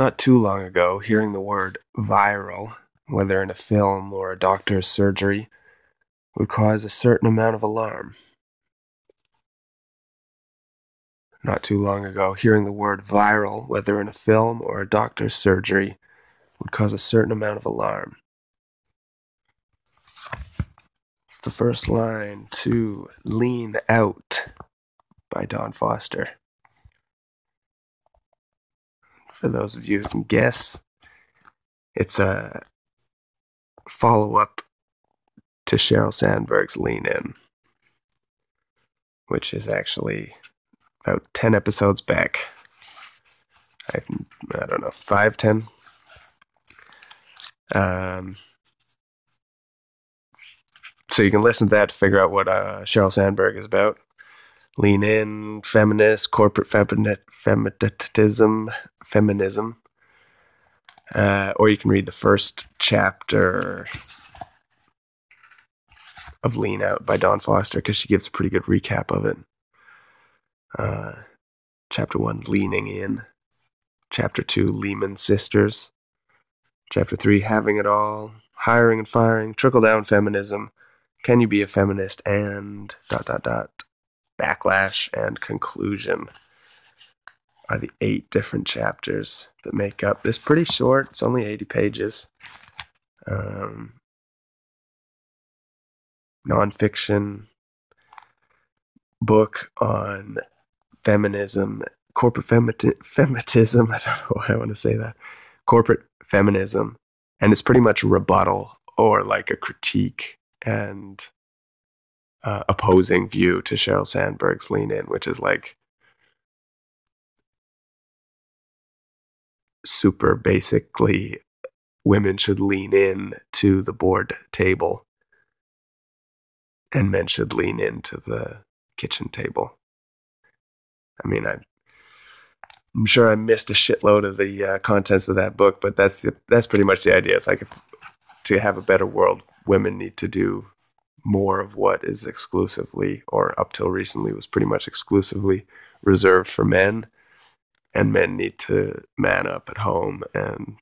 Not too long ago, hearing the word viral, whether in a film or a doctor's surgery, would cause a certain amount of alarm. Not too long ago, hearing the word viral, whether in a film or a doctor's surgery, would cause a certain amount of alarm. It's the first line to Lean Out by Dawn Foster. For those of you who can guess, it's a follow up to Sheryl Sandberg's Lean In, which is actually about 10 episodes back. I, I don't know, 5, 10? Um, so you can listen to that to figure out what uh, Sheryl Sandberg is about. Lean in, feminist, corporate feminism, feminism. Uh, or you can read the first chapter of Lean Out by Dawn Foster because she gives a pretty good recap of it. Uh, chapter one, Leaning In. Chapter two, Lehman Sisters. Chapter three, Having It All. Hiring and Firing. Trickle Down Feminism. Can You Be a Feminist? And dot dot dot. Backlash and Conclusion are the eight different chapters that make up this pretty short. It's only 80 pages. Um, nonfiction book on feminism, corporate feminism. I don't know why I want to say that. Corporate feminism. And it's pretty much a rebuttal or like a critique and uh, opposing view to Sheryl Sandberg's Lean In, which is like super basically women should lean in to the board table and men should lean into the kitchen table. I mean, I, I'm sure I missed a shitload of the uh, contents of that book, but that's that's pretty much the idea. It's like if, to have a better world, women need to do more of what is exclusively, or up till recently was pretty much exclusively reserved for men, and men need to man up at home and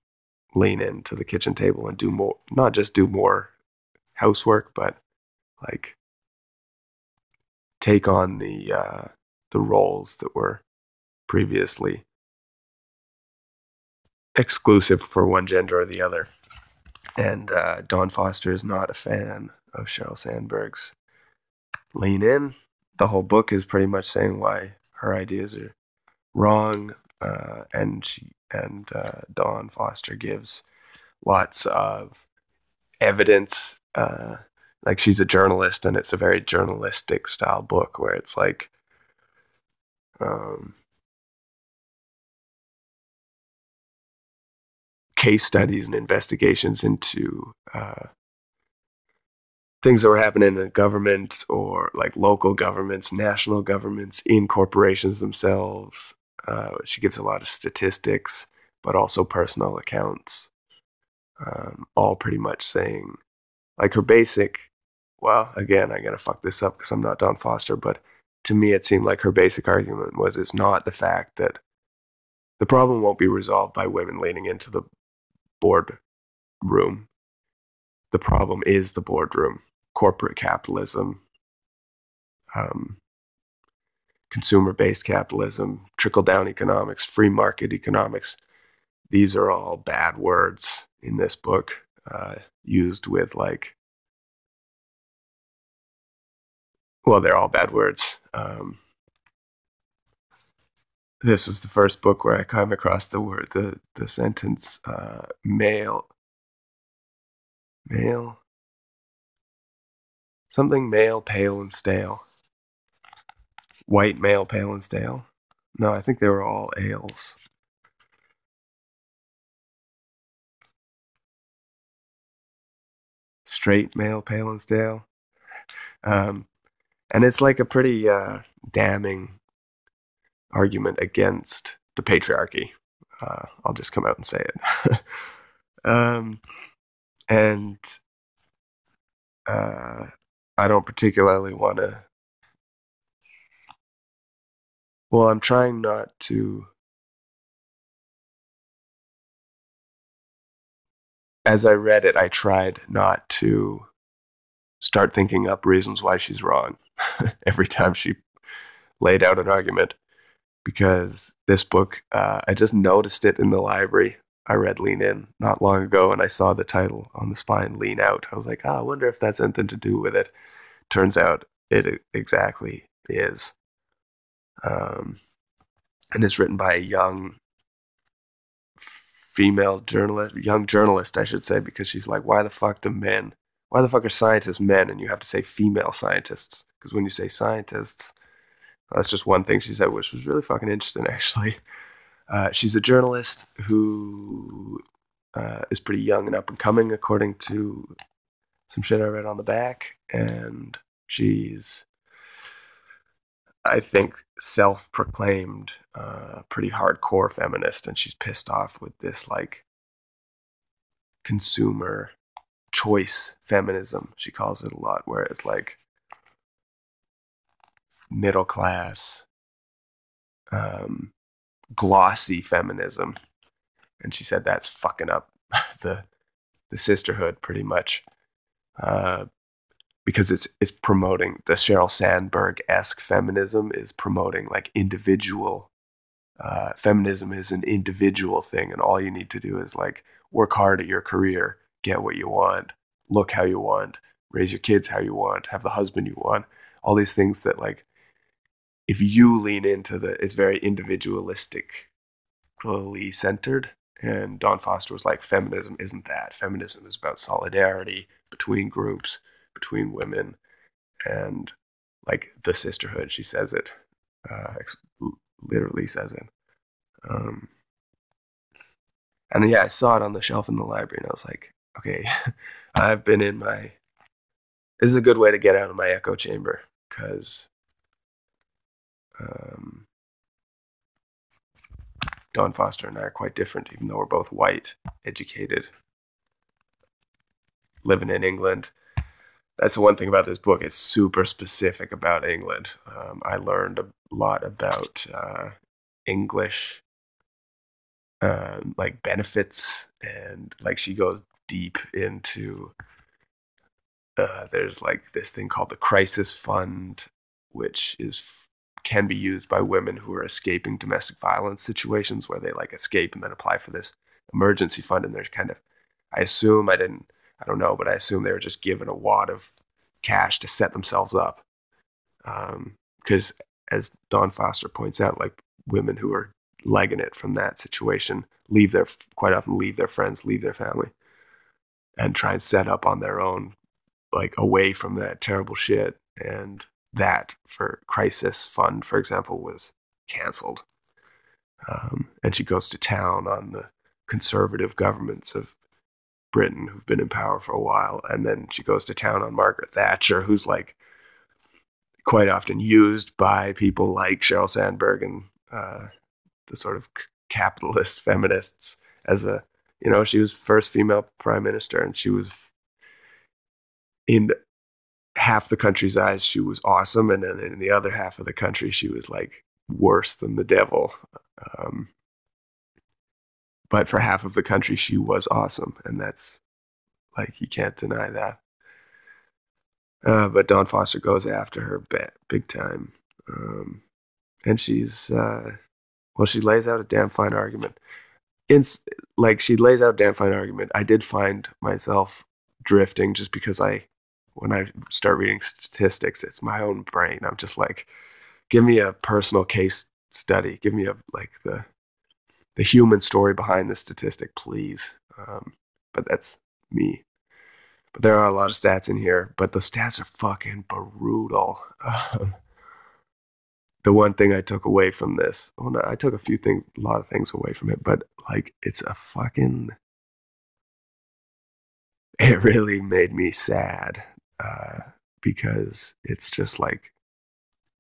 lean into the kitchen table and do more, not just do more housework, but like take on the uh, the roles that were previously exclusive for one gender or the other. And uh, Dawn Foster is not a fan of Sheryl Sandberg's Lean In. The whole book is pretty much saying why her ideas are wrong, uh, and she and uh, Dawn Foster gives lots of evidence uh, like she's a journalist and it's a very journalistic style book where it's like um, case studies and investigations into uh, things that were happening in the government or like local governments, national governments, in corporations themselves. Uh, she gives a lot of statistics, but also personal accounts, um, all pretty much saying like her basic well, again, going to fuck this up because I'm not Dawn Foster, but to me, it seemed like her basic argument was it's not the fact that the problem won't be resolved by women leaning into the board room. The problem is the boardroom, corporate capitalism, um, consumer based capitalism, trickle down economics, free market economics. These are all bad words in this book, uh, used with like well, they're all bad words. Um, this was the first book where I came across the word, the the sentence, uh, male, male, something male, pale and stale. White male, pale and stale. No, I think they were all ales. Straight male, pale and stale. Um, and it's like a pretty uh, damning argument against the patriarchy. Uh, I'll just come out and say it. um, and uh, I don't particularly want to. Well, I'm trying not to as I read it, I tried not to start thinking up reasons why she's wrong every time she laid out an argument. Because this book, uh, I just noticed it in the library. I read Lean In not long ago and I saw the title on the spine, Lean Out. I was like, oh, I wonder if that's anything to do with it. Turns out it exactly is. Um, and it's written by a young female journalist, young journalist, I should say, because she's like, why the fuck do men, why the fuck are scientists men? And you have to say female scientists. Because when you say scientists, that's just one thing she said, which was really fucking interesting, actually. Uh, she's a journalist who uh, is pretty young and up and coming, according to some shit I read on the back. And she's I think, self proclaimed uh, pretty hardcore feminist, and she's pissed off with this like consumer choice feminism. She calls it a lot, where it's like middle class, um, glossy feminism. And she said that's fucking up the the sisterhood pretty much. Uh, because it's it's promoting the Sheryl Sandberg esque feminism is promoting like individual. Uh, feminism is an individual thing, and all you need to do is like work hard at your career, get what you want, look how you want, raise your kids how you want, have the husband you want. All these things that like, if you lean into the, it's very individualistically centered. And Dawn Foster was like, feminism isn't that. Feminism is about solidarity between groups between women and like the sisterhood. She says it, uh, literally says it. Um, and yeah, I saw it on the shelf in the library, and I was like, okay, I've been in my. This is a good way to get out of my echo chamber because um, Dawn Foster and I are quite different, even though we're both white, educated, living in England that's the one thing about this book. It's super specific about England. Um, I learned a lot about uh, English, um, like benefits, and like she goes deep into. Uh, there's like this thing called the crisis fund, which is can be used by women who are escaping domestic violence situations where they like escape and then apply for this emergency fund, and they're kind of, I assume I didn't I don't know, but I assume they were just given a wad of cash to set themselves up. Because um, as Dawn Foster points out, like women who are legging it from that situation leave their quite often leave their friends, leave their family, and try and set up on their own, like away from that terrible shit. And that for crisis fund, for example, was canceled. Um, and she goes to town on the conservative governments of Britain who've been in power for a while. And then she goes to town on Margaret Thatcher, who's like quite often used by people like Sheryl Sandberg and uh, the sort of capitalist feminists as a, you know, she was first female prime minister and she was in half the country's eyes, she was awesome. And then in the other half of the country, she was like worse than the devil. Um, but for half of the country, she was awesome, and that's like you can't deny that. Uh, but Dawn Foster goes after her big time, um, and she's uh, well, she lays out a damn fine argument. In like she lays out a damn fine argument. I did find myself drifting just because I, when I start reading statistics, it's my own brain. I'm just like, give me a personal case study. Give me a like the the human story behind the statistic, please. Um, but that's me. But there are a lot of stats in here, but the stats are fucking brutal. Um, the one thing I took away from this, well, no, I took a few things, a lot of things away from it, but like it's a fucking, it really made me sad uh, because it's just like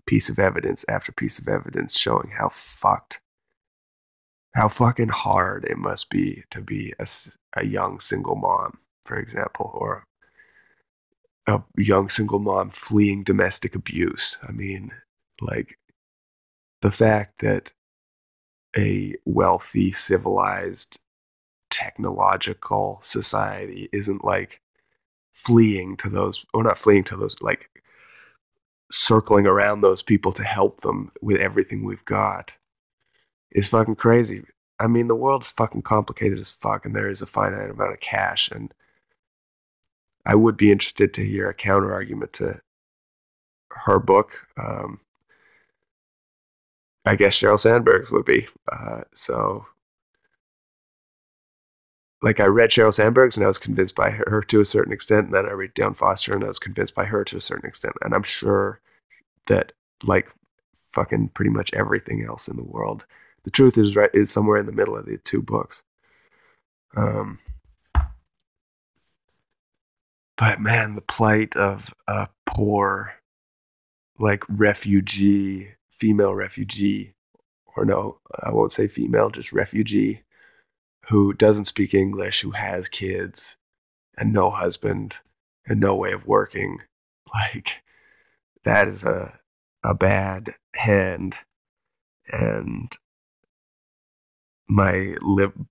piece of evidence after piece of evidence showing how fucked how fucking hard it must be to be a, a young single mom, for example, or a young single mom fleeing domestic abuse. I mean, like the fact that a wealthy, civilized technological society isn't like fleeing to those or not fleeing to those like circling around those people to help them with everything we've got is fucking crazy. I mean, the world's fucking complicated as fuck, and there is a finite amount of cash. And I would be interested to hear a counter argument to her book. Um, I guess Sheryl Sandberg's would be. Uh, so, like, I read Sheryl Sandberg's and I was convinced by her to a certain extent. And then I read Dawn Foster and I was convinced by her to a certain extent. And I'm sure that, like, fucking pretty much everything else in the world, the truth is right is somewhere in the middle of the two books. Um, but man, the plight of a poor, like refugee, female refugee, or no, I won't say female, just refugee, who doesn't speak English, who has kids and no husband and no way of working. Like, that is a, a bad hand. And my lib-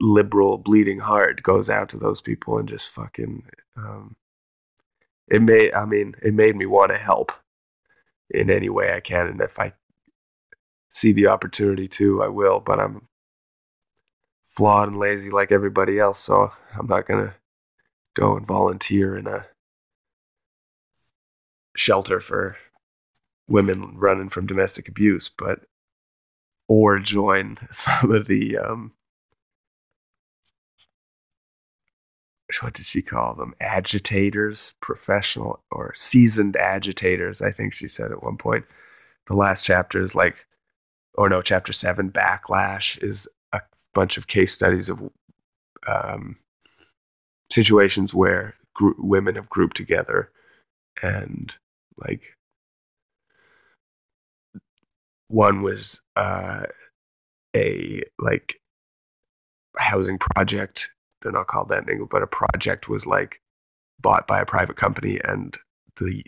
liberal bleeding heart goes out to those people and just fucking um, it made i mean it made me want to help in any way i can and if i see the opportunity to i will but i'm flawed and lazy like everybody else so i'm not to go and volunteer in a shelter for women running from domestic abuse but or join some of the um, what did she call them? Agitators, professional or seasoned agitators. I think she said at one point. The last chapter is like, or no, chapter seven, backlash is bunch of case studies of um, situations where women have grouped together and like one was uh, a like housing project. They're not called that in English, but a project was like bought by a private company, and the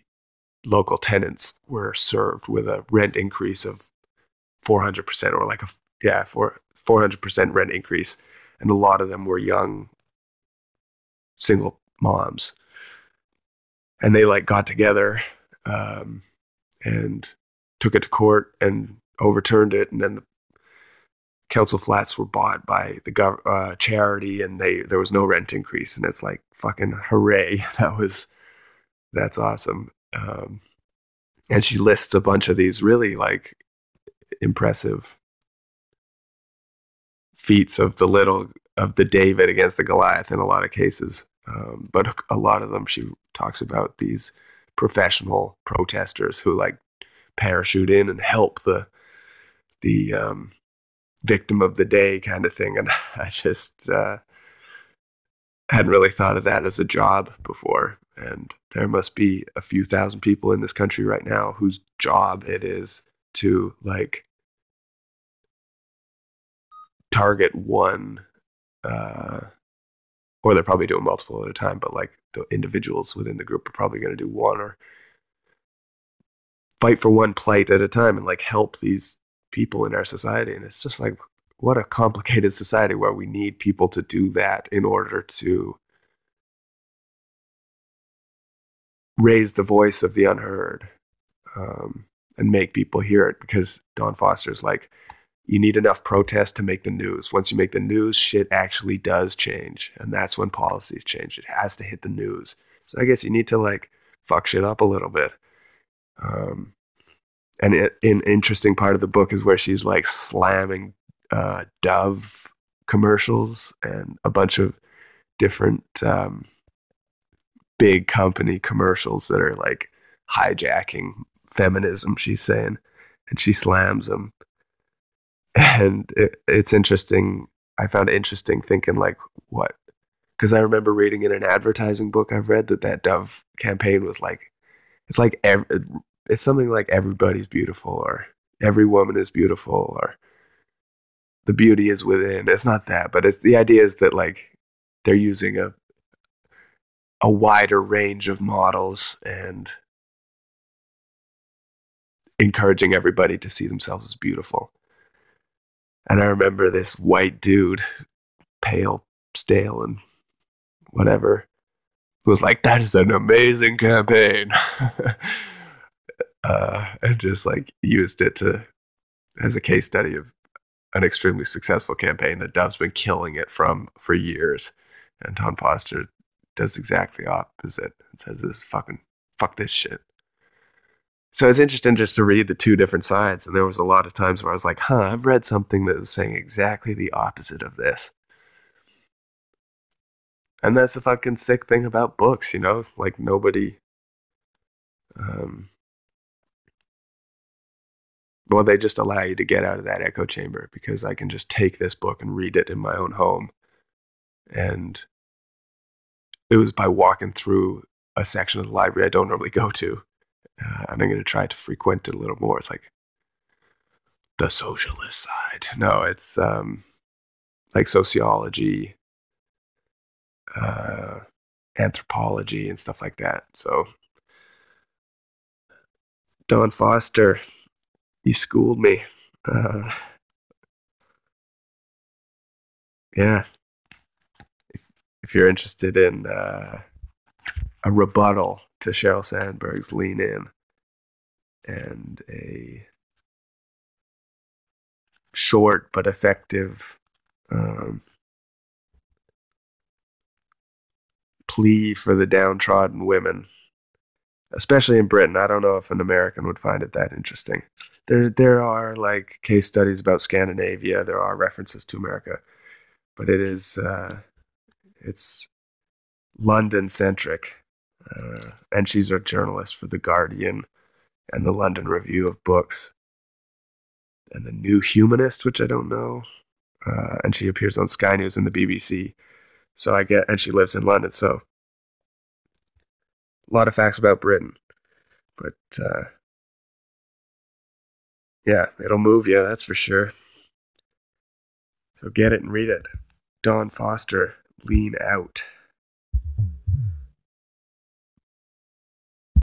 local tenants were served with a rent increase of 400% or like a yeah, for 400% rent increase. And a lot of them were young single moms. And they like got together um, and took it to court and overturned it, and then the council flats were bought by the gov- uh, charity, and they there was no rent increase, and it's like fucking hooray! That was that's awesome. Um, and she lists a bunch of these really like impressive feats of the little of the David against the Goliath in a lot of cases. Um, but a lot of them she talks about these professional protesters who like parachute in and help the the um, victim of the day kind of thing. And I just uh, hadn't really thought of that as a job before. And there must be a few thousand people in this country right now whose job it is to like target one, uh, or they're probably doing multiple at a time, but like the individuals within the group are probably going to do one or fight for one plight at a time and like help these people in our society. And it's just like, what a complicated society where we need people to do that in order to raise the voice of the unheard um, and make people hear it. Because Dawn Foster's like, you need enough protest to make the news. Once you make the news, shit actually does change. And that's when policies change. It has to hit the news. So I guess you need to like fuck shit up a little bit. Um, and it, an interesting part of the book is where she's like slamming uh, Dove commercials and a bunch of different um, big company commercials that are like hijacking feminism. She's saying, and she slams them. And it, it's interesting. I found it interesting thinking like, what? Because I remember reading in an advertising book I've read that that Dove campaign was like, it's like every, it's something like everybody's beautiful or every woman is beautiful or the beauty is within. It's not that, but it's the idea is that like they're using a a wider range of models and encouraging everybody to see themselves as beautiful. And I remember this white dude pale, stale, and whatever, was like, that is an amazing campaign. uh, and just like used it to as a case study of an extremely successful campaign that Dove's been killing it from for years. And Dawn Foster does exactly opposite and says this fucking fuck this shit. So it's interesting just to read the two different sides. And there was a lot of times where I was like, huh, I've read something that was saying exactly the opposite of this. And that's the fucking sick thing about books, you know? Like nobody um well, they just allow you to get out of that echo chamber because I can just take this book and read it in my own home. And it was by walking through a section of the library I don't normally go to. Uh, and I'm going to try to frequent it a little more. It's like the socialist side. No, it's um, like sociology, uh, anthropology, and stuff like that. So, Dawn Foster, you schooled me. Uh, yeah. If, if you're interested in uh, a rebuttal to Sheryl Sandberg's Lean In and a short but effective um, plea for the downtrodden women, especially in Britain. I don't know if an American would find it that interesting there there are like case studies about Scandinavia. There are references to America, but it is uh, it's London centric. Uh, and she's a journalist for the Guardian and the London Review of Books and the New Humanist, which I don't know. Uh, and she appears on Sky News and the BBC. So I get, and she lives in London. So a lot of facts about Britain, but uh, yeah, it'll move you, that's for sure. So get it and read it. Dawn Foster, Lean Out.